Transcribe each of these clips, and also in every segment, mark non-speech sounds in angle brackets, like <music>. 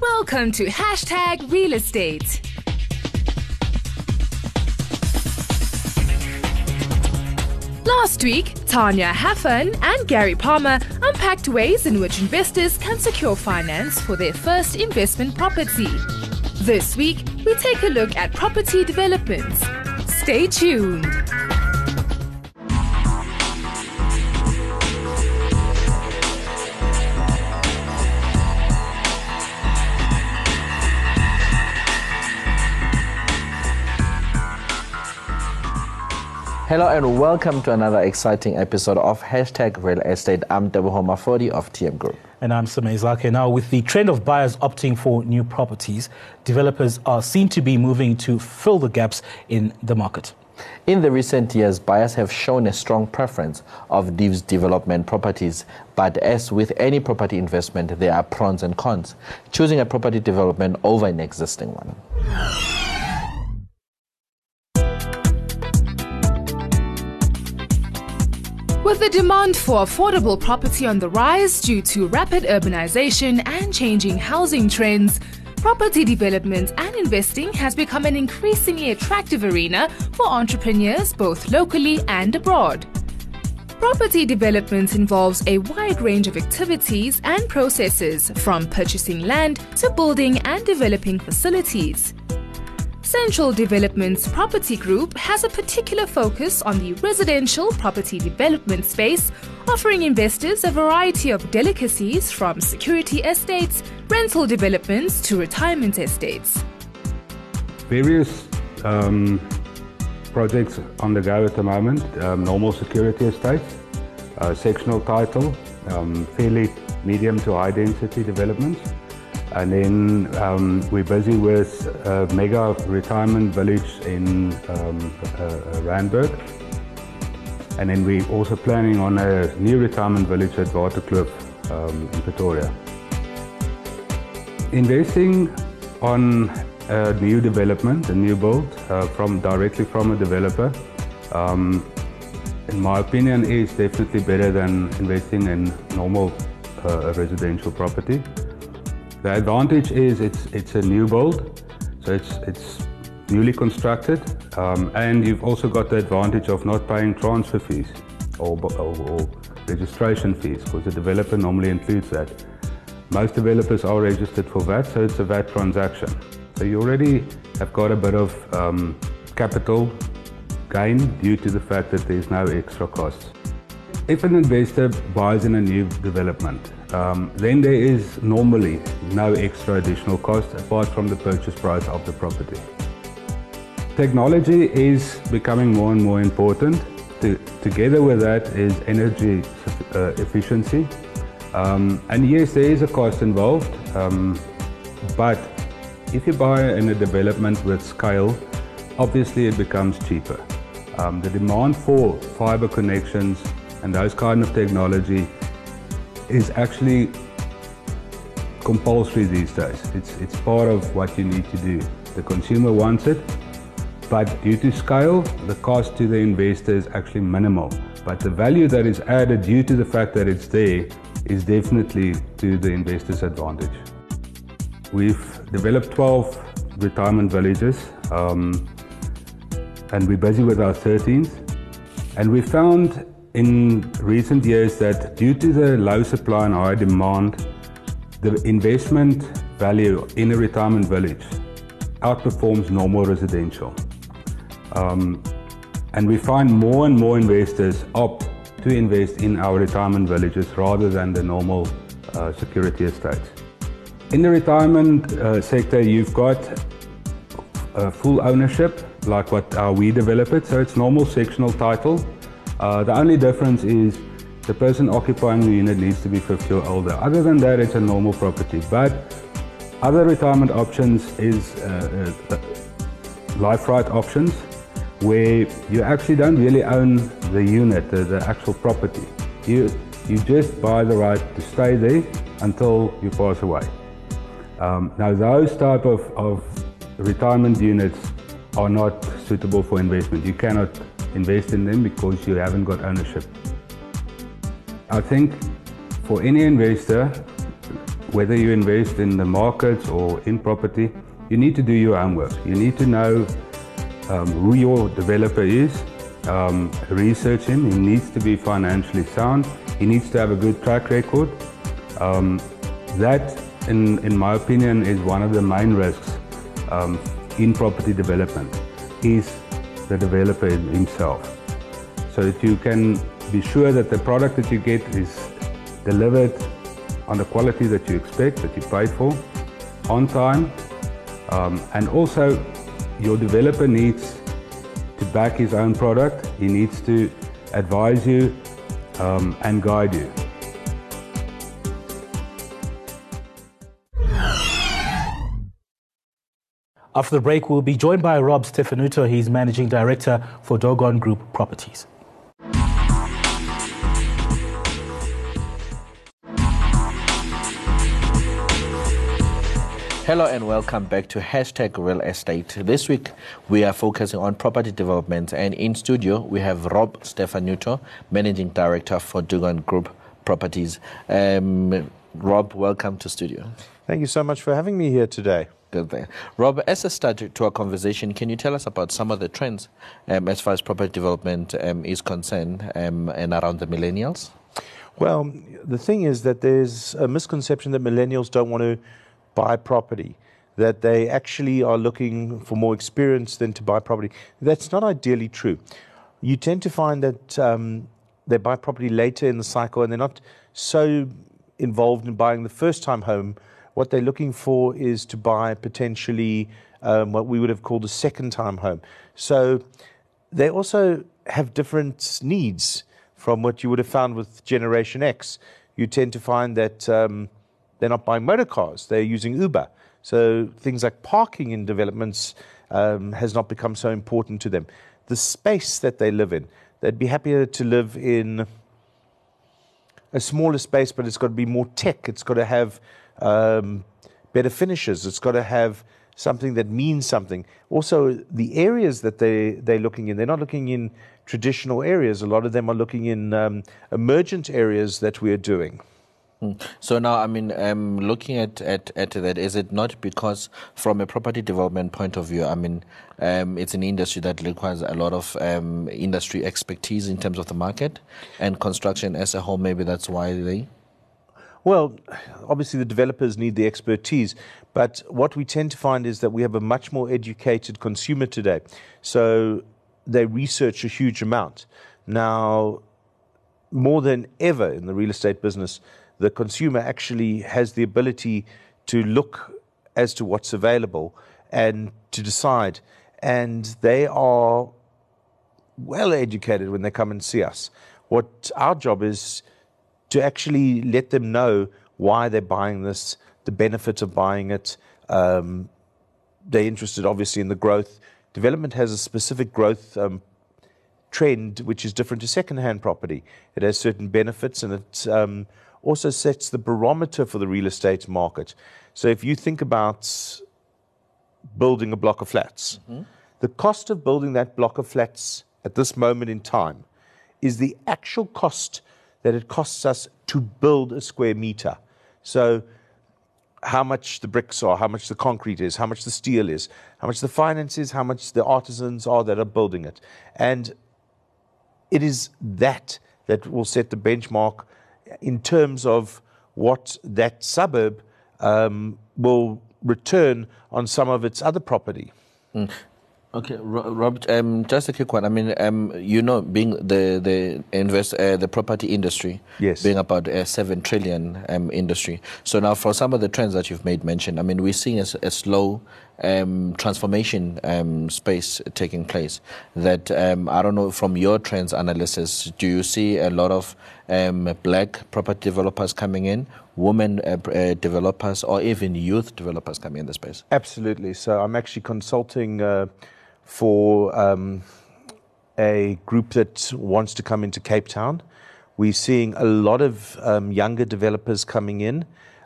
Welcome to Hashtag Real Estate. Last week, Tanya Haffern and Gary Palmer unpacked ways in which investors can secure finance for their first investment property. This week, we take a look at property developments. Stay tuned. Hello and welcome to another exciting episode of Hashtag Real Estate. I'm Deboho Mafodi of TM Group. And I'm Samay Zake. Now, with the trend of buyers opting for new properties, developers are seen to be moving to fill the gaps in the market. In the recent years, buyers have shown a strong preference of these development properties. But as with any property investment, there are pros and cons. Choosing a property development over an existing one. With the demand for affordable property on the rise due to rapid urbanization and changing housing trends, property development and investing has become an increasingly attractive arena for entrepreneurs both locally and abroad. Property development involves a wide range of activities and processes, from purchasing land to building and developing facilities. Central Development's Property Group has a particular focus on the residential property development space, offering investors a variety of delicacies from security estates, rental developments to retirement estates. Various um, projects on the go at the moment, um, normal security estates, uh, sectional title, um, fairly medium to high density developments. And then um, we're busy with a mega retirement village in um, uh, uh, Randburg. And then we're also planning on a new retirement village at Waterkloof um, in Pretoria. Investing on a new development, a new build, uh, from directly from a developer, um, in my opinion, is definitely better than investing in normal uh, residential property. The advantage is it's it's a new build, so it's it's newly constructed, um, and you've also got the advantage of not paying transfer fees or, or, or registration fees because the developer normally includes that. Most developers are registered for VAT, so it's a VAT transaction. So you already have got a bit of um, capital gain due to the fact that there's no extra costs. If an investor buys in a new development, um, then there is normally no extra additional cost apart from the purchase price of the property. Technology is becoming more and more important. To, together with that is energy uh, efficiency. Um, and yes, there is a cost involved, um, but if you buy in a development with scale, obviously it becomes cheaper. Um, the demand for fiber connections and those kind of technology is actually compulsory these days. It's, it's part of what you need to do. The consumer wants it, but due to scale, the cost to the investor is actually minimal. But the value that is added due to the fact that it's there is definitely to the investor's advantage. We've developed 12 retirement villages um, and we're busy with our 13th. And we found in recent years that due to the low supply and high demand, the investment value in a retirement village outperforms normal residential. Um, and we find more and more investors opt to invest in our retirement villages rather than the normal uh, security estates. In the retirement uh, sector, you've got uh, full ownership, like what uh, we develop it. So it's normal sectional title. Uh, the only difference is the person occupying the unit needs to be 50 or older. Other than that, it's a normal property. But other retirement options is uh, uh, life right options, where you actually don't really own the unit, the, the actual property. You, you just buy the right to stay there until you pass away. Um, now those type of, of retirement units are not suitable for investment. You cannot invest in them because you haven't got ownership. I think for any investor, whether you invest in the markets or in property, you need to do your homework. You need to know um, who your developer is, um, research him. He needs to be financially sound. He needs to have a good track record. Um, that, in, in my opinion, is one of the main risks um, in property development. Is the developer himself, so that you can be sure that the product that you get is delivered on the quality that you expect, that you paid for, on time, um, and also your developer needs to back his own product. He needs to advise you um, and guide you. After the break, we'll be joined by Rob Stefanutti. He's Managing Director for Dogon Group Properties. Hello and welcome back to Hashtag Real Estate. This week we are focusing on property development and in studio we have Rob Stefanutti, Managing Director for Dogon Group Properties. Um, Rob, welcome to studio. Thank you so much for having me here today. Good there. Rob, as a start to our conversation, can you tell us about some of the trends um, as far as property development um, is concerned um, and around the millennials? Well, the thing is that there's a misconception that millennials don't want to buy property, that they actually are looking for more experience than to buy property. That's not ideally true. You tend to find that um, they buy property later in the cycle and they're not so involved in buying the first time home. What they're looking for is to buy potentially um, what we would have called a second time home. So they also have different needs from what you would have found with Generation X. You tend to find that um, they're not buying motor cars, they're using Uber. So things like parking in developments um, has not become so important to them. The space that they live in, they'd be happier to live in a smaller space, but it's got to be more tech. It's got to have um, better finishes. It's got to have something that means something. Also, the areas that they, they're looking in, they're not looking in traditional areas. A lot of them are looking in um, emergent areas that we are doing. Hmm. So now, I mean, um, looking at, at, at that, is it not because from a property development point of view, I mean, um, it's an industry that requires a lot of um, industry expertise in terms of the market and construction as a whole, maybe that's why they... Well, obviously the developers need the expertise, but what we tend to find is that we have a much more educated consumer today. So they research a huge amount. Now, more than ever in the real estate business, the consumer actually has the ability to look as to what's available and to decide. And they are well educated when they come and see us. What our job is to actually let them know why they're buying this, the benefits of buying it. Um, they're interested, obviously, in the growth. Development has a specific growth um, trend which is different to second-hand property. It has certain benefits and it um, also sets the barometer for the real estate market. So if you think about building a block of flats, mm-hmm. the cost of building that block of flats at this moment in time is the actual cost that it costs us to build a square meter. So how much the bricks are, how much the concrete is, how much the steel is, how much the finance is, how much the artisans are that are building it. And it is that that will set the benchmark in terms of what that suburb um, will return on some of its other property. Mm. Okay, Rob. Um, just a quick one. I mean, um, you know, being the the invest uh, the property industry, yes, being about a seven trillion um, industry. So now, for some of the trends that you've made mention, I mean, we're seeing a, a slow um, transformation um, space taking place. That um, I don't know from your trends analysis, do you see a lot of black property developers coming in, women uh, uh, developers, or even youth developers coming in the space? Absolutely. So I'm actually consulting uh, for um, a group that wants to come into Cape Town. We're seeing a lot of um, younger developers coming in.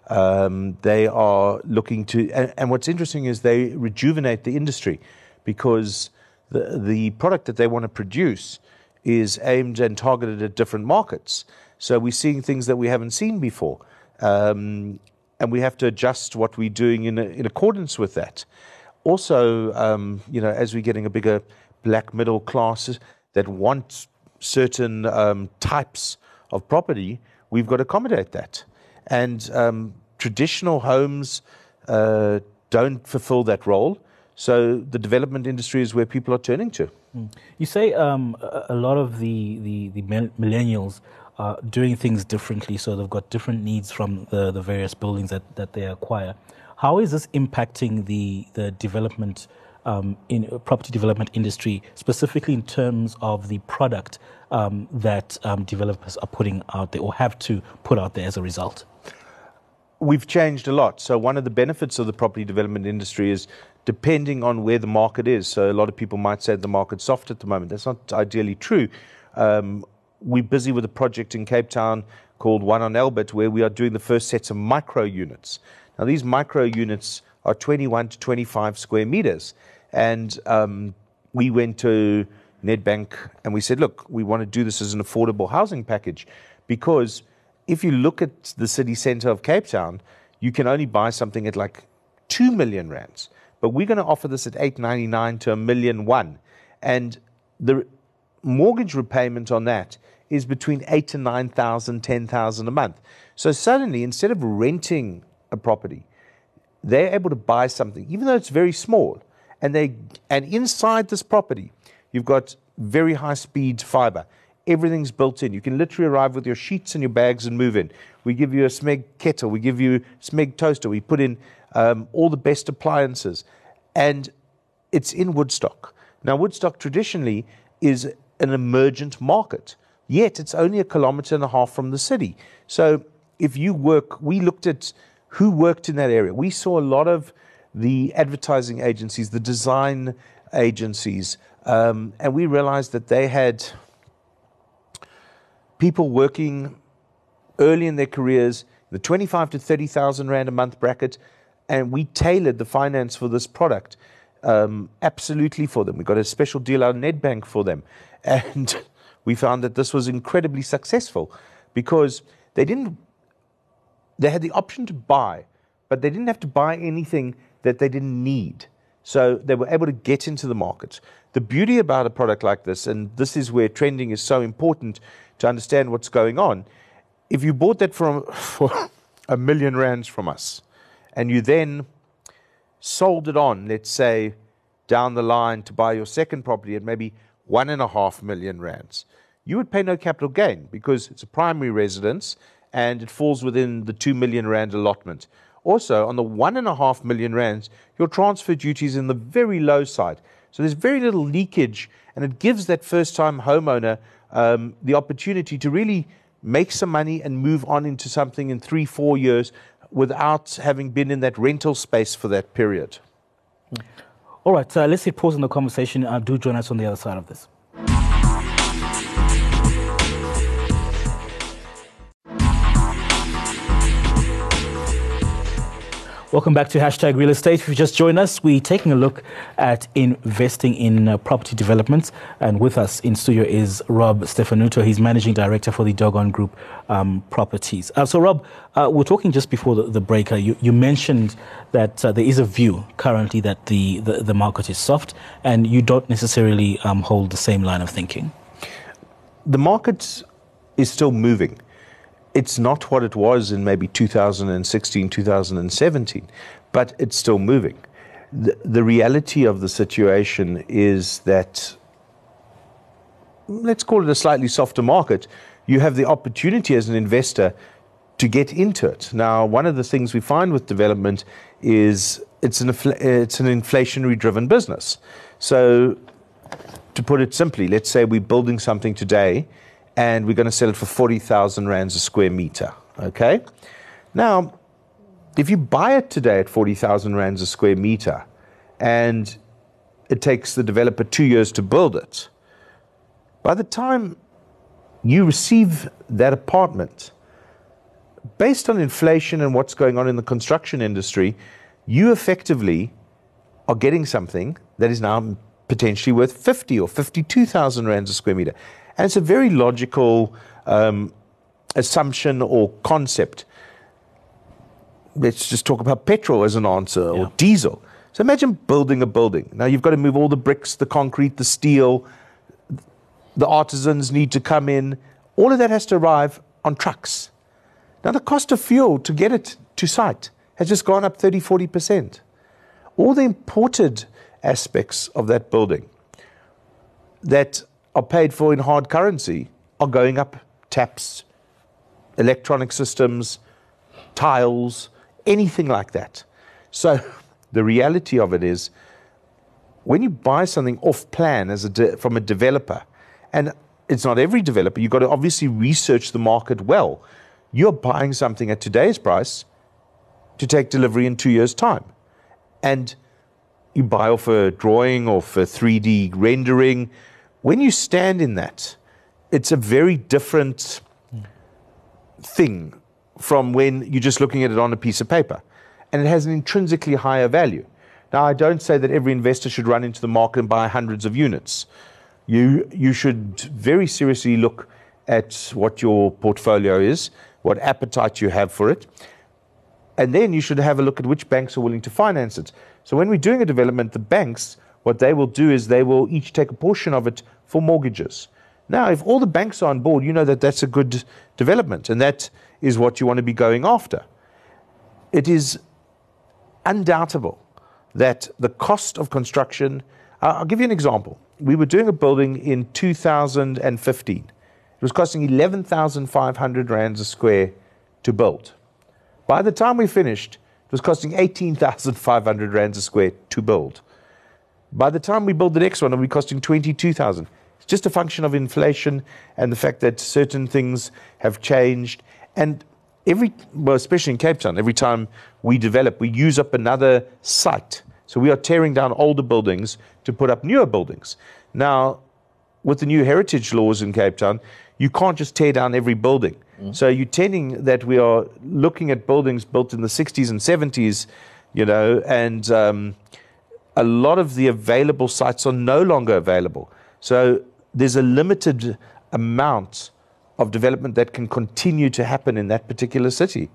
Um, they are looking to, and, and, what's interesting is they rejuvenate the industry because the, the product that they want to produce is aimed and targeted at different markets. So we're seeing things that we haven't seen before. Um, and we have to adjust what we're doing in, in accordance with that. Also, um, you know, as we're getting a bigger black middle class that want certain um, types of property, we've got to accommodate that. And um, traditional homes uh, don't fulfill that role. So the development industry is where people are turning to. Mm. You say um, a lot of the, the, the millennials are doing things differently, so they've got different needs from the, the various buildings that, that they acquire. How is this impacting the, the development um, in property development industry, specifically in terms of the product um, that um, developers are putting out there or have to put out there as a result? We've changed a lot. So one of the benefits of the property development industry is depending on where the market is. So a lot of people might say the market's soft at the moment. That's not ideally true. Um, we're busy with a project in Cape Town called One on Albert, where we are doing the first sets of micro units. Now, these micro units are 21 to 25 square meters. And um, we went to Nedbank and we said, look, we want to do this as an affordable housing package because if you look at the city centre of Cape Town, you can only buy something at like 2 million rands. But we're going to offer this at 899 to a million one. And the mortgage repayment on that is between eight to 9,000, 10,000 a month. So suddenly, instead of renting a property, they're able to buy something, even though it's very small. And, they, and inside this property, you've got very high speed fiber. Everything's built in. You can literally arrive with your sheets and your bags and move in. We give you a Smeg kettle, we give you Smeg toaster, we put in um, all the best appliances. And it's in Woodstock. Now, Woodstock traditionally is an emergent market, yet it's only a kilometer and a half from the city. So if you work, we looked at who worked in that area. We saw a lot of the advertising agencies, the design agencies, um, and we realized that they had people working early in their careers, the 25 to 30,000 Rand a month bracket, and we tailored the finance for this product um, absolutely for them. We got a special deal out of Nedbank for them. And <laughs> we found that this was incredibly successful because they didn't, they had the option to buy, but they didn't have to buy anything that they didn't need. So they were able to get into the market. The beauty about a product like this, and this is where trending is so important to understand what's going on. If you bought that from, for <laughs> a million rands from us, and you then sold it on, let's say, down the line to buy your second property at maybe one and a half million rands, you would pay no capital gain because it's a primary residence and it falls within the two million rand allotment. Also, on the one and a half million rands, your transfer duty is in the very low side. So there's very little leakage, and it gives that first time homeowner um, the opportunity to really make some money and move on into something in three, four years without having been in that rental space for that period. All right, uh, let's hit pause in the conversation. Uh, do join us on the other side of this. Welcome back to Hashtag Real Estate. If you just joined us, we're taking a look at investing in uh, property developments. And with us in studio is Rob Stefanutti. He's Managing Director for the Dogon Group um, Properties. Uh, so, Rob, uh, we're talking just before the, the break. You, you, mentioned that uh, there is a view currently that the, the, the, market is soft, and you don't necessarily um, hold the same line of thinking. The market is still moving it's not what it was in maybe 2016, 2017, but it's still moving. The, the reality of the situation is that, let's call it a slightly softer market, you have the opportunity as an investor to get into it. Now, one of the things we find with development is it's an, it's an inflationary driven business. So, to put it simply, let's say we're building something today and we're going to sell it for 40,000 rands a square meter. Okay? Now, if you buy it today at 40,000 rands a square meter and it takes the developer two years to build it, by the time you receive that apartment, based on inflation and what's going on in the construction industry, you effectively are getting something that is now potentially worth 50 or 52,000 rands a square meter. And it's a very logical um, assumption or concept. let's just talk about petrol as an answer Yeah. or diesel. So imagine building a building. Now you've got to move all the bricks, the concrete, the steel. The artisans need to come in. All of that has to arrive on trucks. Now the cost of fuel to get it to site has just gone up 30, 40%. All the imported aspects of that building that are paid for in hard currency are going up taps, electronic systems, tiles, anything like that. So <laughs> the reality of it is when you buy something off plan as a de- from a developer, and it's not every developer, you've got to obviously research the market well. You're buying something at today's price to take delivery in two years' time. And you buy off a drawing, off a 3D rendering. When you stand in that, it's a very different thing from when you're just looking at it on a piece of paper. And it has an intrinsically higher value. Now, I don't say that every investor should run into the market and buy hundreds of units. You, you should very seriously look at what your portfolio is, what appetite you have for it, and then you should have a look at which banks are willing to finance it. So when we're doing a development, the banks, what they will do is they will each take a portion of it for mortgages. Now, if all the banks are on board, you know that that's a good development, and that is what you want to be going after. It is undoubtable that the cost of construction. I- I'll give you an example. We were doing a building in 2015. It was costing 11,500 rands a square to build. By the time we finished, it was costing 18,500 rands a square to build. By the time we build the next one, it'll be costing 22,000. It's just a function of inflation and the fact that certain things have changed. And every, well, especially in Cape Town, every time we develop, we use up another site. So we are tearing down older buildings to put up newer buildings. Now, with the new heritage laws in Cape Town, you can't just tear down every building. So you're tending that we are looking at buildings built in the 60s and 70s, you know, and um, a lot of the available sites are no longer available. So there's a limited amount of development that can continue to happen in that particular city.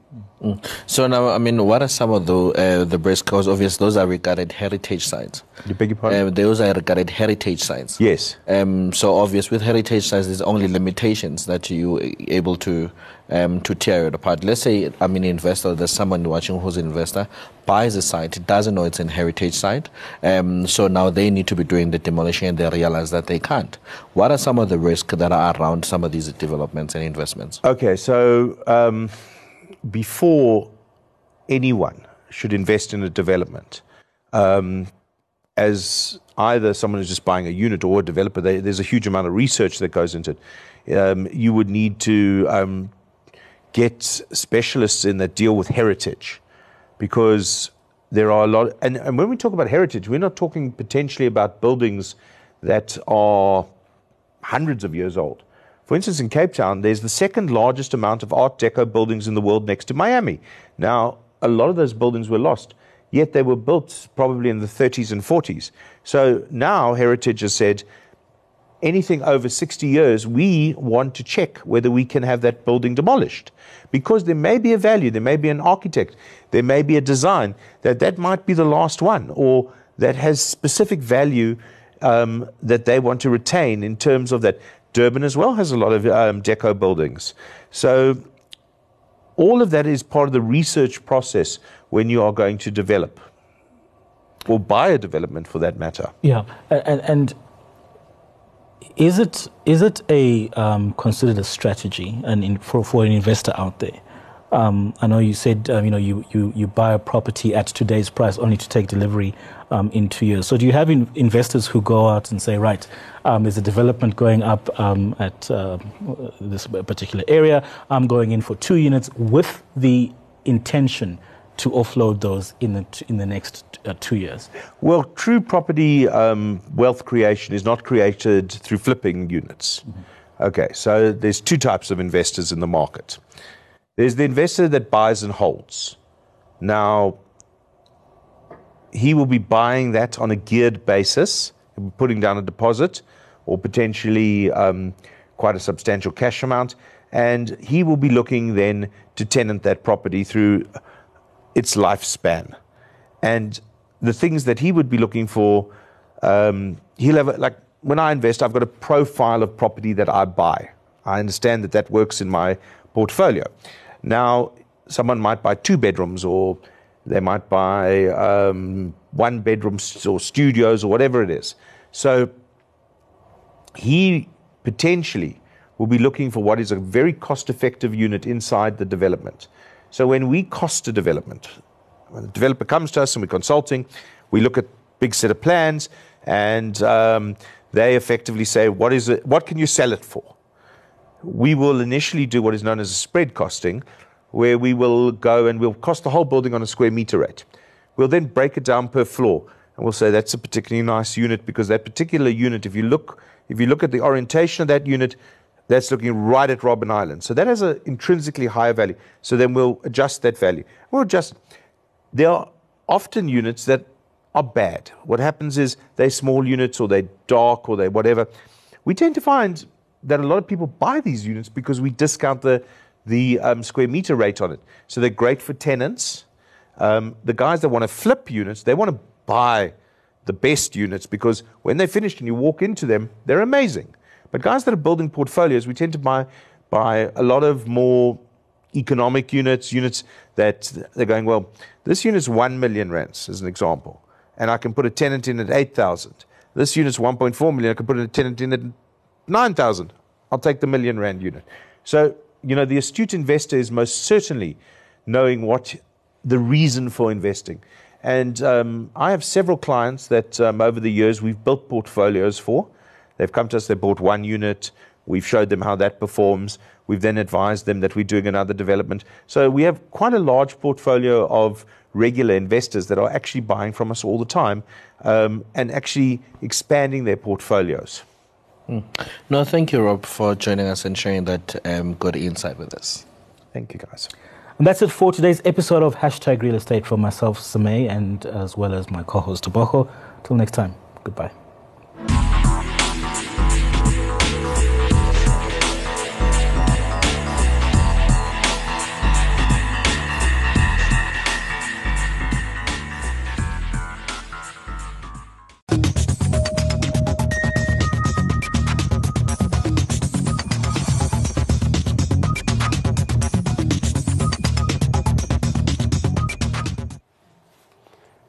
So now, I mean, what are some of the uh, the best? Because obviously, those are regarded heritage sites. You beg your pardon? Um, those are regarded heritage sites. yes. Um, so obvious with heritage sites, there's only limitations that you able to um, to tear it apart. Let's say I'm an investor. There's someone watching who's an investor buys a site, doesn't know it's a heritage site. Um, so now they need to be doing the demolition, and they realize that they can't. What are some of the risks that are around some of these developments and investments? Okay, so um, before anyone should invest in a development, um, as either someone who's just buying a unit or a developer, they, there's a huge amount of research that goes into it. Um, you would need to um, get specialists in that deal with heritage because there are a lot. And, and when we talk about heritage, we're not talking potentially about buildings that are hundreds of years old. For instance, in Cape Town, there's the second largest amount of Art Deco buildings in the world next to Miami. Now, a lot of those buildings were lost, yet they were built probably in the 30s and 40s. So now Heritage has said anything over 60 years, we want to check whether we can have that building demolished. Because there may be a value, there may be an architect, there may be a design that that might be the last one, or that has specific value um, that they want to retain in terms of that. Durban as well has a lot of um, deco buildings. So all of that is part of the research process when you are going to develop or buy a development for that matter. Yeah, and, and is it is it a um, considered a strategy and in, for for an investor out there? Um, I know you said um, you know you, you you buy a property at today's price only to take delivery um, in two years. So do you have in, investors who go out and say, right, um, there's a development going up um, at uh, this particular area. I'm going in for two units with the intention to offload those in the t- in the next uh, two years. Well, true property um, wealth creation is not created through flipping units. Okay, so there's two types of investors in the market. There's the investor that buys and holds. Now, he will be buying that on a geared basis, putting down a deposit or potentially um, quite a substantial cash amount, and he will be looking then to tenant that property through its lifespan. And the things that he would be looking for, um, he'll have, like, when I invest, I've got a profile of property that I buy. I understand that that works in my portfolio. Now, someone might buy two bedrooms or they might buy um, one bedrooms or studios or whatever it is. So he potentially will be looking for what is a very cost effective unit inside the development. So when we cost a development, when the developer comes to us and we're consulting, we look at big set of plans and um, they effectively say, what, is it, what can you sell it for? We will initially do what is known as a spread costing, where we will go and we'll cost the whole building on a square meter rate. We'll then break it down per floor and we'll say that's a particularly nice unit because that particular unit, if you look, if you look at the orientation of that unit, that's looking right at Robben Island. So that has an intrinsically higher value. So then we'll adjust that value. We'll adjust. There are often units that are bad. What happens is they're small units or they're dark or they're whatever. We tend to find that a lot of people buy these units because we discount the, the um, square meter rate on it. So they're great for tenants. Um, the guys that want to flip units, they want to buy the best units because when they're finished and you walk into them, they're amazing. But guys that are building portfolios, we tend to buy, buy a lot of more economic units, units that they're going, well, this unit's 1 million rands, as an example, and I can put a tenant in at 8,000. This unit's 1.4 million, I can put a tenant in at 9,000. I'll take the million rand unit. So, you know, the astute investor is most certainly knowing what the reason for investing. And um, I have several clients that um, over the years we've built portfolios for. They've come to us, they bought one unit, we've showed them how that performs. We've then advised them that we're doing another development. So we have quite a large portfolio of regular investors that are actually buying from us all the time um, and actually expanding their portfolios. Mm. No, thank you, Rob, for joining us and sharing that um, good insight with us. Thank you, guys. And that's it for today's episode of Hashtag Real Estate for myself, Samay, and as well as my co host, Tobacco. Till next time, goodbye.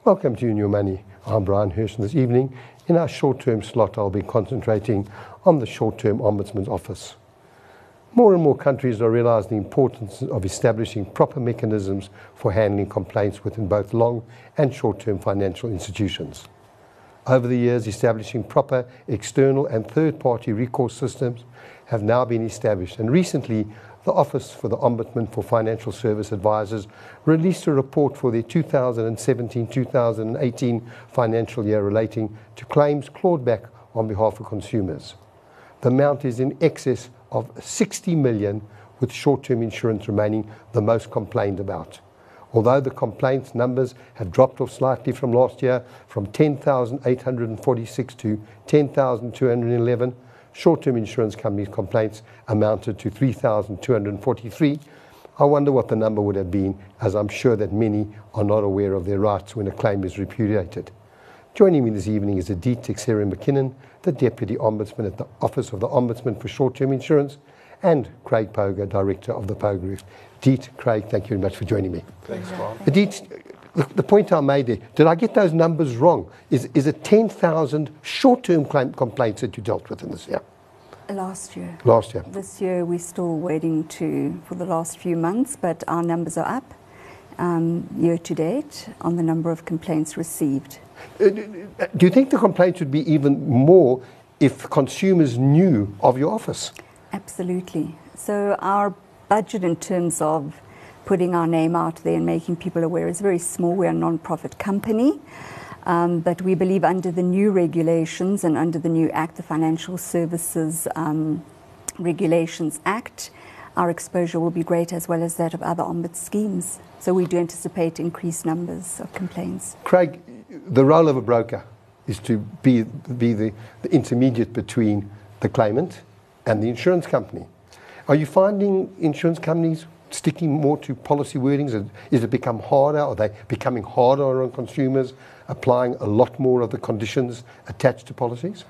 Welcome to Your Money. I'm Brian Hirsch. This evening, in our short term slot, I'll be concentrating on the short term Ombudsman's Office. More and more countries are realizing the importance of establishing proper mechanisms for handling complaints within both long and short term financial institutions. Over the years, establishing proper external and third party recourse systems have now been established, and recently, the Office for the Ombudsman for Financial Service Advisors released a report for the 2017 2018 financial year relating to claims clawed back on behalf of consumers. The amount is in excess of 60 million, with short term insurance remaining the most complained about. Although the complaints numbers have dropped off slightly from last year, from 10,846 to 10,211, short-term insurance companies' complaints amounted to 3,243. I wonder what the number would have been, as I'm sure that many are not aware of their rights when a claim is repudiated. Joining me this evening is Edite Teixeira McKinnon, the Deputy Ombudsman at the Office of the Ombudsman for Short-Term Insurance, and Craig Poger, Director of the Poger Group. Edite, Craig, thank you very much for joining me. Thanks, Bob. Edite, the point I made there, did I get those numbers wrong? Is, is it 10,000 short term complaints that you dealt with in this year? Last year. Last year. This year we're still waiting to for the last few months, but our numbers are up um, year to date on the number of complaints received. Uh, do you think the complaints would be even more if consumers knew of your office? Absolutely. So our budget in terms of putting our name out there and making people aware is very small. We're a non-profit company. Um, but we believe under the new regulations and under the new Act, the Financial Services um, Regulations Act, our exposure will be great as well as that of other ombuds schemes. So we do anticipate increased numbers of complaints. Craig, the role of a broker is to be, be the, the intermediate between the claimant and the insurance company. Are you finding insurance companies sticking more to policy wordings? Is it become harder? Are they becoming harder on consumers, applying a lot more of the conditions attached to policies?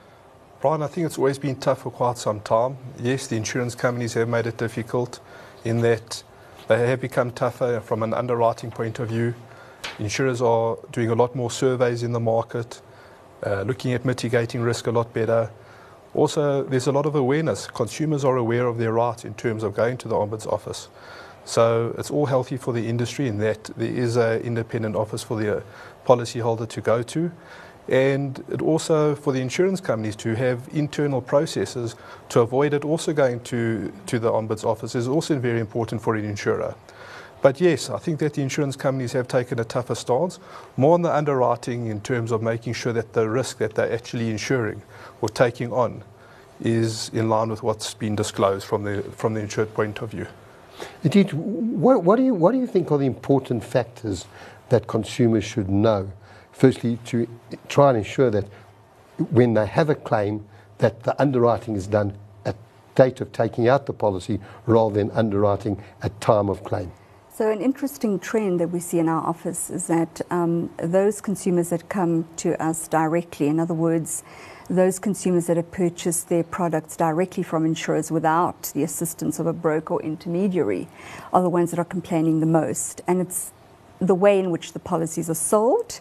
Brian, I think it's always been tough for quite some time. Yes, the insurance companies have made it difficult in that they have become tougher from an underwriting point of view. Insurers are doing a lot more surveys in the market, uh, looking at mitigating risk a lot better. Also, there's a lot of awareness. Consumers are aware of their rights in terms of going to the Ombuds office. So it's all healthy for the industry in that there is an independent office for the uh, policyholder to go to. And it also for the insurance companies to have internal processes to avoid it also going to, to the Ombuds office is also very important for an insurer. But yes, I think that the insurance companies have taken a tougher stance, more on the underwriting in terms of making sure that the risk that they're actually insuring or taking on is in line with what's been disclosed from the, from the insured point of view. Indeed, what, what, do you, what do you think are the important factors that consumers should know? Firstly, to try and ensure that when they have a claim, that the underwriting is done at date of taking out the policy rather than underwriting at time of claim. So, an interesting trend that we see in our office is that um, those consumers that come to us directly, in other words, those consumers that have purchased their products directly from insurers without the assistance of a broker or intermediary are the ones that are complaining the most. And it's the way in which the policies are sold,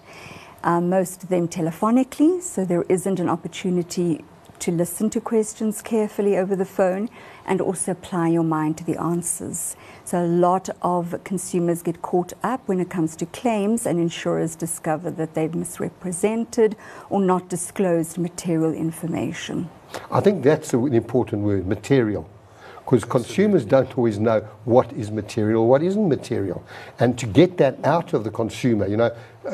um, most of them telephonically, so there isn't an opportunity to listen to questions carefully over the phone and also apply your mind to the answers. So, a lot of consumers get caught up when it comes to claims, and insurers discover that they've misrepresented or not disclosed material information. I think that's an important word material because consumers don't always know what is material, what isn't material. And to get that out of the consumer, you know,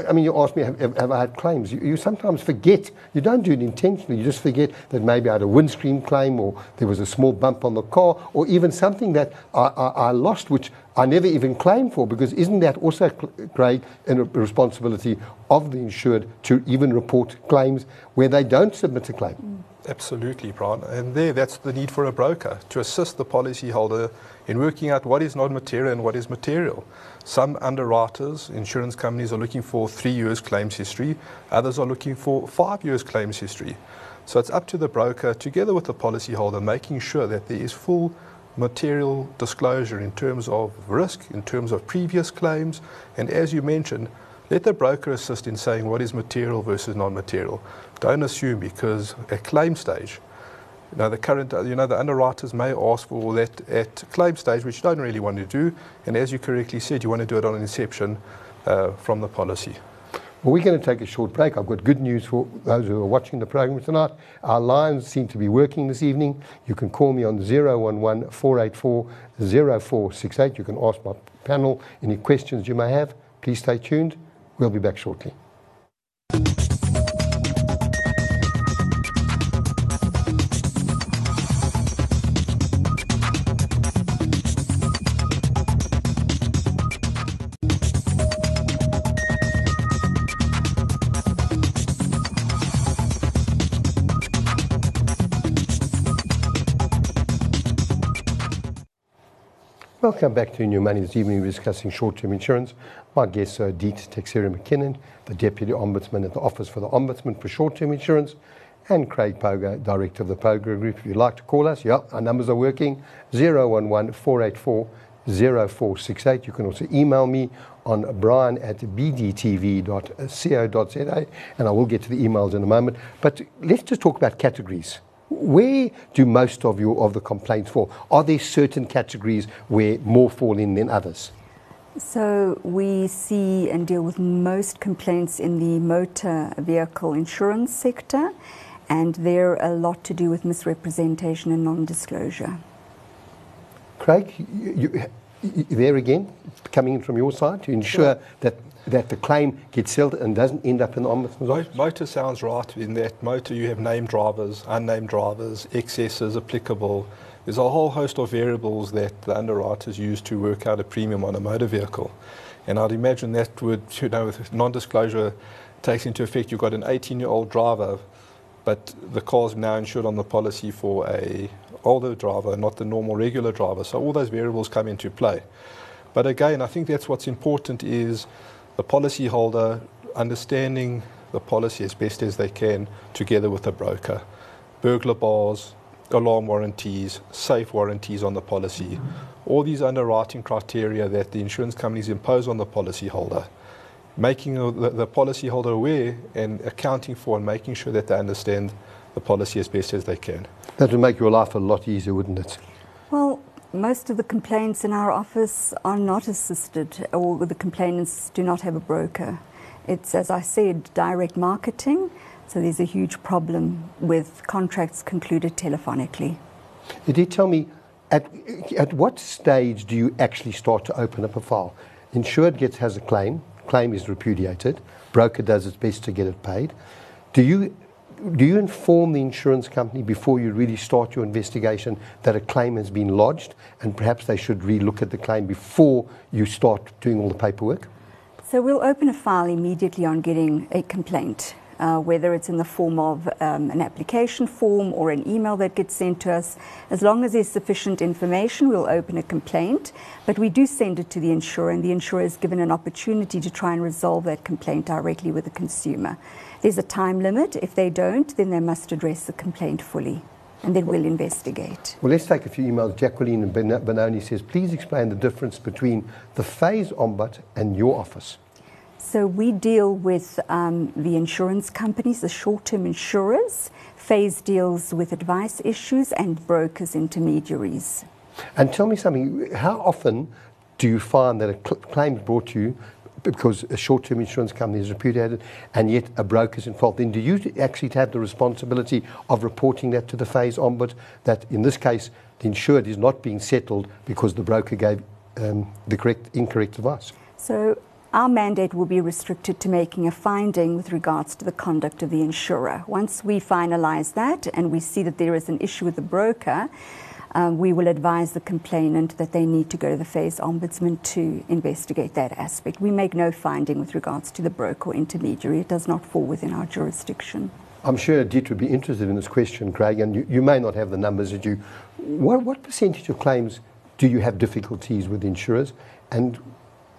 I mean, you ask me, have, have I had claims? You, you, sometimes forget, you don't do it intentionally, you just forget that maybe I had a windscreen claim or there was a small bump on the car or even something that I, I, I lost, which I never even claimed for because isn't that also, Craig, a responsibility of the insured to even report claims where they don't submit a claim? Mm. Absolutely, Brian. And there, that's the need for a broker to assist the policyholder in working out what is non material and what is material. Some underwriters, insurance companies, are looking for three years claims history, others are looking for five years claims history. So it's up to the broker, together with the policyholder, making sure that there is full material disclosure in terms of risk, in terms of previous claims, and as you mentioned, let the broker assist in saying what is material versus non-material. Don't assume because at claim stage, you know, the current, you know, the underwriters may ask for that at claim stage, which you don't really want to do. And as you correctly said, you want to do it on inception uh, from the policy. Well, we're going to take a short break. I've got good news for those who are watching the program tonight. Our lines seem to be working this evening. You can call me on 011 484 0468. You can ask my panel any questions you may have. Please stay tuned. We'll be back shortly. Welcome back to New Money. This evening we're discussing short-term insurance. My guests are Deet Teixeira McKinnon, the Deputy Ombudsman at the Office for the Ombudsman for Short-Term Insurance, and Craig Poger, Director of the Poger Group. If you'd like to call us, yeah, our numbers are working, 011 484 0468. You can also email me on brian at bdtv.co.za, and I will get to the emails in a moment. But let's just talk about categories. Where do most of your of the complaints fall? Are there certain categories where more fall in than others? So we see and deal with most complaints in the motor vehicle insurance sector, and they're a lot to do with misrepresentation and non-disclosure. Craig, you, you, there again, coming in from your side to ensure that that the claim gets settled and doesn't end up in the ombudsman's? Motor sounds right in that motor you have named drivers, unnamed drivers, excesses applicable. There's a whole host of variables that the underwriters use to work out a premium on a motor vehicle. And I'd imagine that would, you know, with non-disclosure takes into effect, you've got an 18-year-old driver, but the car's now insured on the policy for a older driver, not the normal regular driver. So all those variables come into play. But again, I think that's what's important is the policyholder understanding the policy as best as they can together with the broker. Burglar bars, alarm warranties, safe warranties on the policy, all these underwriting criteria that the insurance companies impose on the policyholder, making the, the policyholder aware and accounting for and making sure that they understand the policy as best as they can. That would make your life a lot easier, wouldn't it? Well, most of the complaints in our office are not assisted, or the complainants do not have a broker. It's, as I said, direct marketing, so there's a huge problem with contracts concluded telephonically. Did you tell me at, at what stage do you actually start to open up a file? Insured gets has a claim, claim is repudiated, broker does its best to get it paid. Do you do you inform the insurance company before you really start your investigation that a claim has been lodged and perhaps they should relook at the claim before you start doing all the paperwork? So we'll open a file immediately on getting a complaint uh, whether it's in the form of um, an application form or an email that gets sent to us. As long as there's sufficient information, we'll open a complaint, but we do send it to the insurer, and the insurer is given an opportunity to try and resolve that complaint directly with the consumer. There's a time limit. If they don't, then they must address the complaint fully and then we'll investigate. Well, let's take a few emails. Jacqueline Benoni says, please explain the difference between the FAIS ombud and your office. So we deal with um, the insurance companies, the short-term insurers. FAIS deals with advice issues and brokers, intermediaries. And tell me something. How often do you find that a cl- claim is brought to you because a short-term insurance company is repudiated and yet a broker is involved? Then do you actually have the responsibility of reporting that to the FAIS ombud that in this case the insured is not being settled because the broker gave um, the correct incorrect advice? So our mandate will be restricted to making a finding with regards to the conduct of the insurer. Once we finalise that and we see that there is an issue with the broker, um, we will advise the complainant that they need to go to the FAIS ombudsman to investigate that aspect. We make no finding with regards to the broker or intermediary. It does not fall within our jurisdiction. I'm sure Edite would be interested in this question, Craig, and you, you may not have the numbers that you. What, what percentage of claims do you have difficulties with insurers? And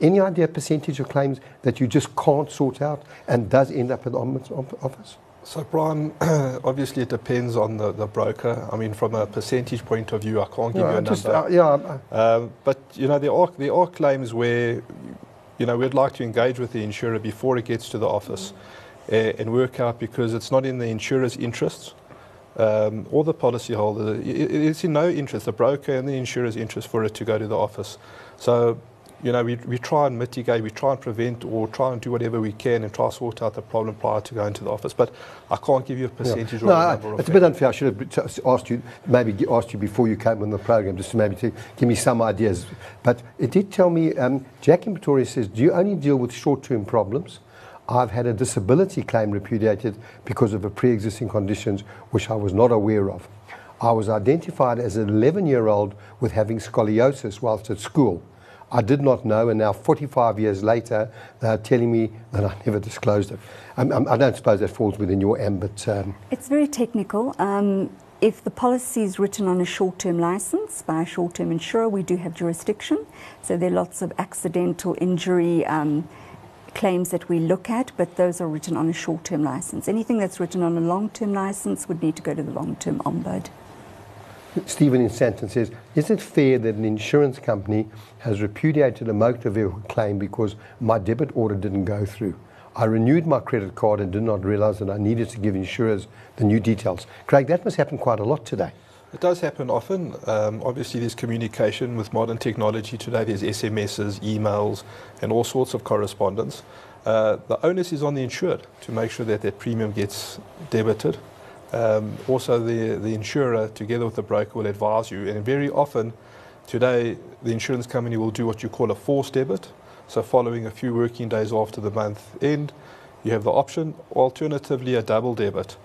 any idea percentage of claims that you just can't sort out and does end up at the Ombudsman office? So, Brian, <clears throat> obviously it depends on the, the broker. I mean, from a percentage point of view, I can't give you a just, number. Uh, yeah. Um, but, you know, there are, there are claims where, you know, we'd like to engage with the insurer before it gets to the office uh, and work out because it's not in the insurer's interests um, or the policyholder. It, it's in no interest, the broker and the insurer's interest for it to go to the office. So you know, we, we try and mitigate, we try and prevent or try and do whatever we can and try to sort out the problem prior to going to the office. But I can't give you a percentage yeah. or no, a number. I, it's a bit unfair. I should have asked you, maybe asked you before you came on the program, just to maybe to give me some ideas. But it did tell me, um, Jack in Pretoria says, do you only deal with short-term problems? I've had a disability claim repudiated because of a pre-existing conditions which I was not aware of. I was identified as an 11-year-old with having scoliosis whilst at school. I did not know, and now 45 years later, they're telling me that I never disclosed it. I'm, I'm, I do not suppose that falls within your ambit. Um. It's very technical. Um, if the policy is written on a short term license by a short term insurer, we do have jurisdiction. So there are lots of accidental injury um, claims that we look at, but those are written on a short term license. Anything that's written on a long term license would need to go to the long term ombud. Stephen in Sandton says, is it fair that an insurance company has repudiated a motor vehicle claim because my debit order didn't go through? I renewed my credit card and did not realize that I needed to give insurers the new details. Craig, that must happen quite a lot today. It does happen often. Um, obviously, there's communication with modern technology today. There's SMSs, emails, and all sorts of correspondence. Uh, the onus is on the insured to make sure that their premium gets debited um, also, the, the insurer, together with the broker, will advise you. And very often, today, the insurance company will do what you call a forced debit. So, following a few working days after the month end, you have the option, alternatively, a double debit.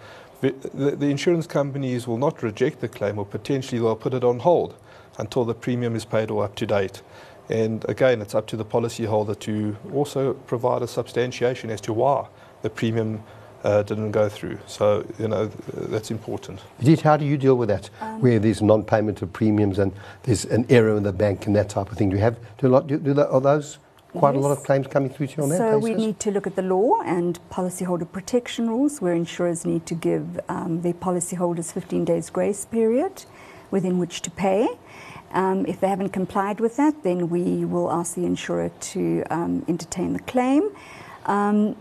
The, the, the insurance companies will not reject the claim, or potentially they'll put it on hold until the premium is paid or up to date. And again, it's up to the policyholder to also provide a substantiation as to why the premium uh, didn't go through. So, you know, that's important. Edite, how do you deal with that? Um, Where there's non payment of premiums and there's an error in the bank and that type of thing. Do you have, do, a lot, do, do that, are those quite yes. a lot of claims coming through to you on that So basis? we need to look at the law and policyholder protection rules where insurers need to give um, their policyholders 15 days grace period within which to pay. Um, if they haven't complied with that, then we will ask the insurer to um, entertain the claim. Um,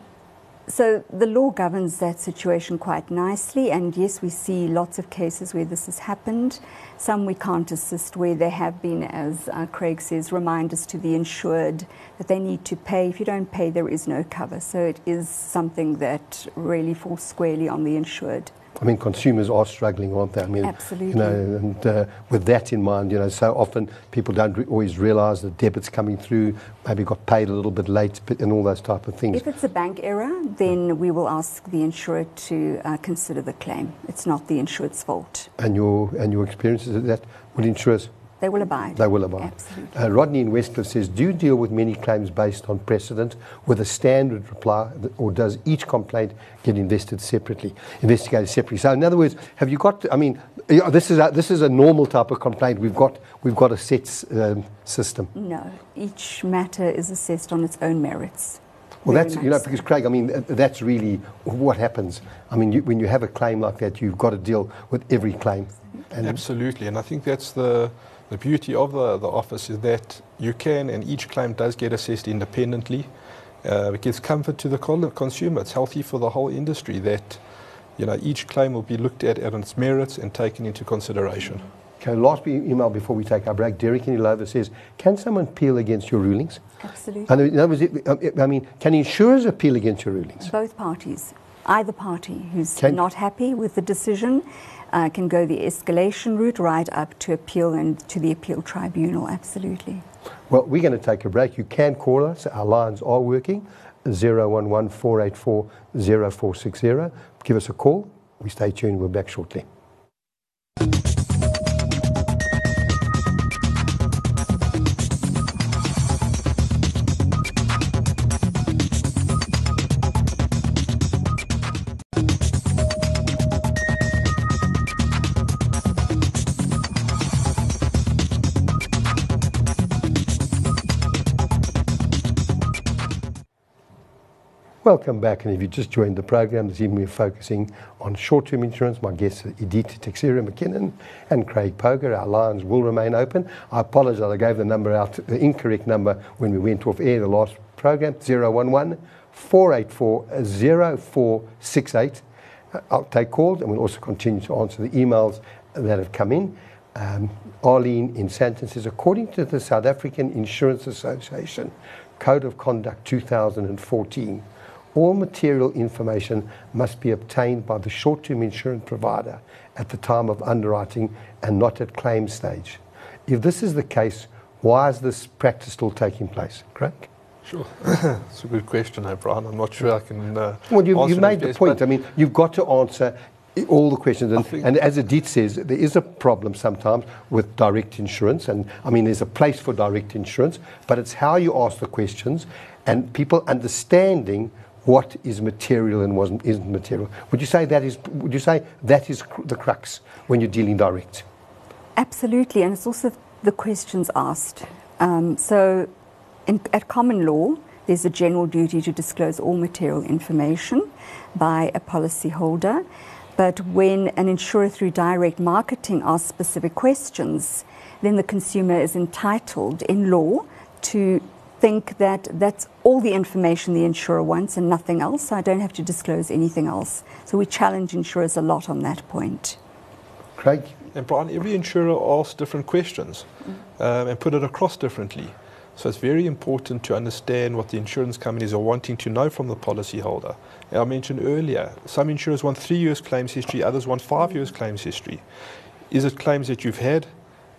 so the law governs that situation quite nicely, and yes, we see lots of cases where this has happened. Some we can't assist where there have been, as uh, Craig says, reminders to the insured that they need to pay. If you don't pay, there is no cover. So it is something that really falls squarely on the insured. I mean, consumers are struggling, aren't they? I mean, Absolutely. You know, and uh, with that in mind, you know, so often people don't re- always realise the debits coming through, maybe got paid a little bit late, and all those type of things. If it's a bank error, then we will ask the insurer to uh, consider the claim. It's not the insured's fault. And your and your experience is that would insurers they will abide. They will abide. Absolutely. Uh, Rodney in Westcliff says, do you deal with many claims based on precedent with a standard reply, or does each complaint get invested separately, investigated separately? So in other words, have you got, I mean, this is a, this is a normal type of complaint. We've got, we've got a set um, system. No, each matter is assessed on its own merits. Well, that's, you know, because Craig, I mean, that's really what happens. I mean, you, when you have a claim like that, you've got to deal with every claim. And Absolutely, and I think that's the, the beauty of the, the office is that you can, and each claim does get assessed independently. Uh, it gives comfort to the consumer. It's healthy for the whole industry that you know, each claim will be looked at at its merits and taken into consideration. Okay, last email before we take our break. Derek in Illovo says, can someone appeal against your rulings? Absolutely. And in other words, it, I mean, can insurers appeal against your rulings? Both parties. Either party who's can not happy with the decision uh, can go the escalation route right up to appeal and to the appeal tribunal, absolutely. Well, we're going to take a break. You can call us. Our lines are working. 011 484 0460. Give us a call. We stay tuned. We're back shortly. Welcome back, and if you just joined the program, this evening we're focusing on short-term insurance. My guests are Edite Teixeira McKinnon and Craig Poger. Our lines will remain open. I apologise, I gave the number out, the incorrect number when we went off air the last program, 011 484 0468. I'll take calls and we'll also continue to answer the emails that have come in. Um, Arlene in Sandton says, according to the South African Insurance Association Code of Conduct 2014, all material information must be obtained by the short term insurance provider at the time of underwriting and not at claim stage. If this is the case, why is this practice still taking place? Craig? Sure. <coughs> It's a good question, O'Brien. I'm not sure I can. Uh, well, you, you made the point. I mean, you've got to answer all the questions. And, and as Edite says, there is a problem sometimes with direct insurance. And I mean, there's a place for direct insurance, but it's how you ask the questions and people understanding what is material and what isn't material. Would you say that is? Would you say that is cr- the crux when you're dealing direct? Absolutely, and it's also the questions asked. Um, so, in, at common law, there's a general duty to disclose all material information by a policyholder. But when an insurer through direct marketing asks specific questions, then the consumer is entitled in law to think that that's all the information the insurer wants and nothing else. So I don't have to disclose anything else. So we challenge insurers a lot on that point. Craig? And Brian, every insurer asks different questions um, and put it across differently. So it's very important to understand what the insurance companies are wanting to know from the policyholder. And I mentioned earlier, some insurers want three years claims history, others want five years claims history. Is it claims that you've had?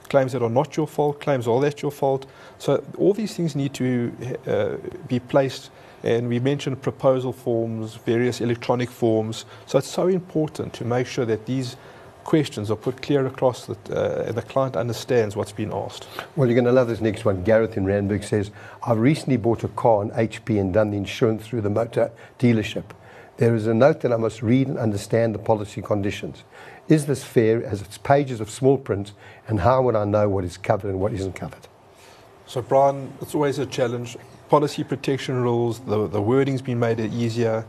Claims that are not your fault, claims are that your fault. So all these things need to uh, be placed. And we mentioned proposal forms, various electronic forms. So it's so important to make sure that these questions are put clear across that uh, the client understands what's been asked. Well, you're going to love this next one. Gareth in Randburg says, I've recently bought a car on HP and done the insurance through the motor dealership. There is a note that I must read and understand the policy conditions. Is this fair as it's pages of small print and how would I know what is covered and what isn't covered? So, Brian, it's always a challenge. Policy protection rules, the, the wording's been made easier,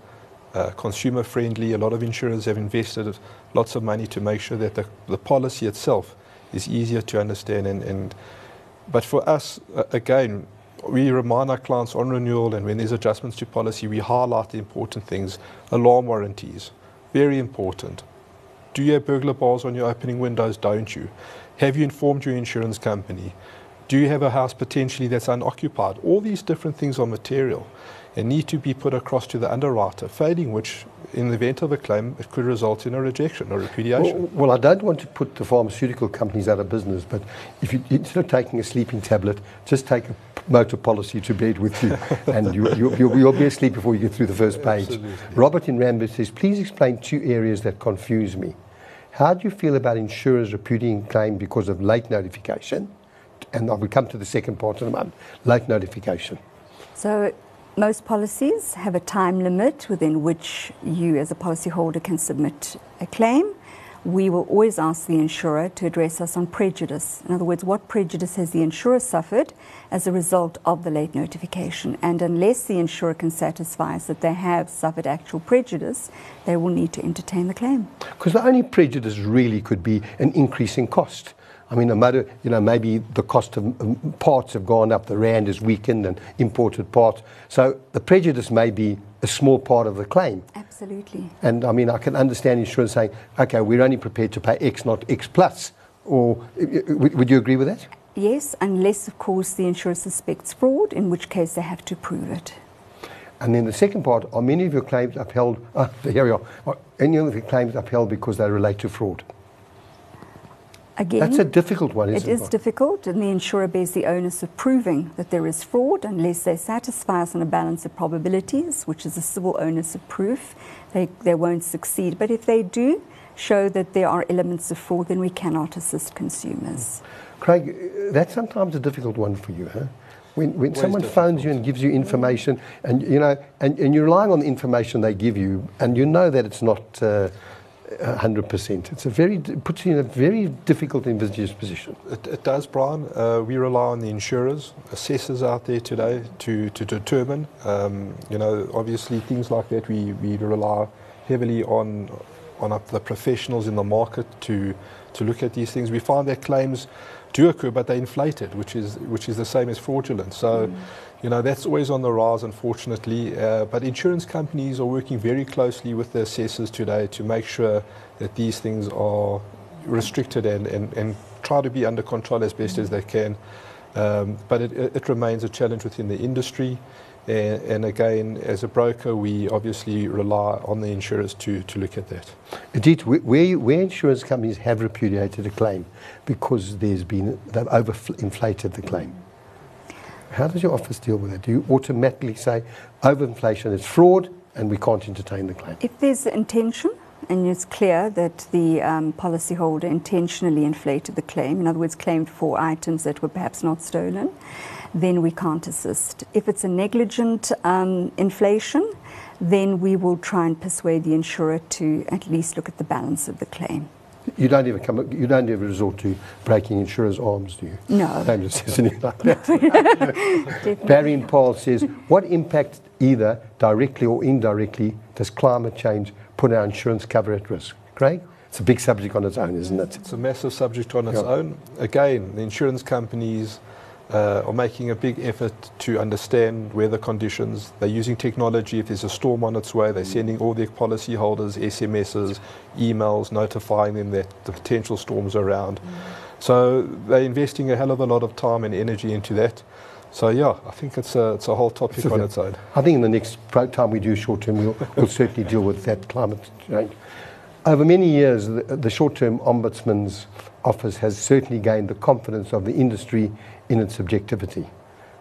uh, consumer friendly. A lot of insurers have invested lots of money to make sure that the, the policy itself is easier to understand. And, and But for us, uh, again, we remind our clients on renewal and when there's adjustments to policy, we highlight the important things. Alarm warranties, very important. Do you have burglar bars on your opening windows? Don't you? Have you informed your insurance company? Do you have a house potentially that's unoccupied? All these different things are material and need to be put across to the underwriter, failing which, in the event of a claim, it could result in a rejection or repudiation. Well, well, I don't want to put the pharmaceutical companies out of business, but if you, instead of taking a sleeping tablet, just take a motor policy to bed with you, <laughs> and you, you, you'll, you'll, be asleep before you get through the first page. Absolutely. Robert in Randburg says, please explain two areas that confuse me. How do you feel about insurers repudiating claim because of late notification? and I will come to the second part in a moment, late notification. So most policies have a time limit within which you as a policyholder can submit a claim. We will always ask the insurer to address us on prejudice. In other words, what prejudice has the insurer suffered as a result of the late notification? And unless the insurer can satisfy us that they have suffered actual prejudice, they will need to entertain the claim. Because the only prejudice really could be an increase in cost. I mean, you know, maybe the cost of um, parts have gone up, the rand is weakened and imported parts. So the prejudice may be a small part of the claim. Absolutely. And I mean, I can understand insurance saying, okay, we're only prepared to pay X, not X plus. Or would you agree with that? Yes, unless, of course, the insurer suspects fraud, in which case they have to prove it. And then the second part, are many of your claims upheld? Uh, <laughs> here we are. Are any of your claims upheld because they relate to fraud? Again, that's a difficult one, isn't it? It is difficult, and the insurer bears the onus of proving that there is fraud unless they satisfy us on a balance of probabilities, which is a civil onus of proof. They, they won't succeed. But if they do show that there are elements of fraud, then we cannot assist consumers. Craig, that's sometimes a difficult one for you, huh? When, when someone phones you and gives you information, and you know, and, and you're relying on the information they give you, and you know that it's not. Uh, 100%. It's a very, it puts you in a very difficult investors position. It, it does, Brian. Uh, we rely on the insurers, assessors out there today to, to determine. Um, you know, obviously things like that we, we rely heavily on on the professionals in the market to to look at these things. We find that claims do occur, but they're inflated, which is which is the same as fraudulent. So. Mm you know, that's always on the rise, unfortunately. Uh, but insurance companies are working very closely with the assessors today to make sure that these things are restricted and, and, and try to be under control as best as they can. Um, but it, it, remains a challenge within the industry. And, again, as a broker, we obviously rely on the insurers to, to look at that. Indeed, where, where insurance companies have repudiated a claim because there's been, they've overinflated the claim. How does your office deal with it? Do you automatically say overinflation is fraud and we can't entertain the claim? If there's intention and it's clear that the um, policyholder intentionally inflated the claim, in other words, claimed for items that were perhaps not stolen, then we can't assist. If it's a negligent um, inflation, then we will try and persuade the insurer to at least look at the balance of the claim. You don't ever come. You don't ever resort to breaking insurers' arms, do you? No. Don't says anything like that. Barry and Paul says, "What impact, either directly or indirectly, does climate change put our insurance cover at risk?" Craig, it's a big subject on its own, isn't it? It's a massive subject on its own. Again, the insurance companies uh, are making a big effort to understand weather conditions. They're using technology. If there's a storm on its way, they're sending all their policyholders SMSs, emails notifying them that the potential storms are around. Mm. So they're investing a hell of a lot of time and energy into that. So yeah, I think it's a, it's a whole topic so on its own. I think in the next time we do short term, we'll, we'll certainly deal with that climate change. Over many years, the, the short term ombudsman's office has certainly gained the confidence of the industry in its objectivity.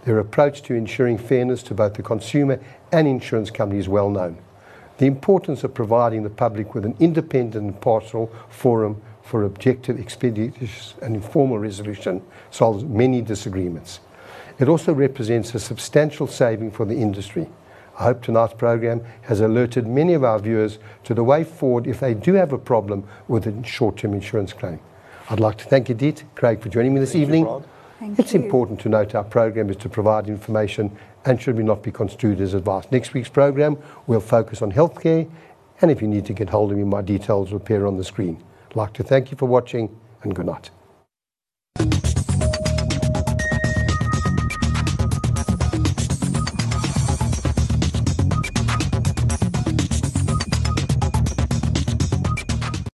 Their approach to ensuring fairness to both the consumer and insurance company is well known. The importance of providing the public with an independent and impartial forum for objective, expeditious, and informal resolution solves many disagreements. It also represents a substantial saving for the industry. I hope tonight's program has alerted many of our viewers to the way forward if they do have a problem with a short-term insurance claim. I'd like to thank Edite, Craig, for joining me this Thank evening. Brad. Thank it's you. important to note our program is to provide information and should we not be construed as advice. Next week's program will focus on healthcare, and if you need to get hold of me, my details will appear on the screen. I'd like to thank you for watching, and good night.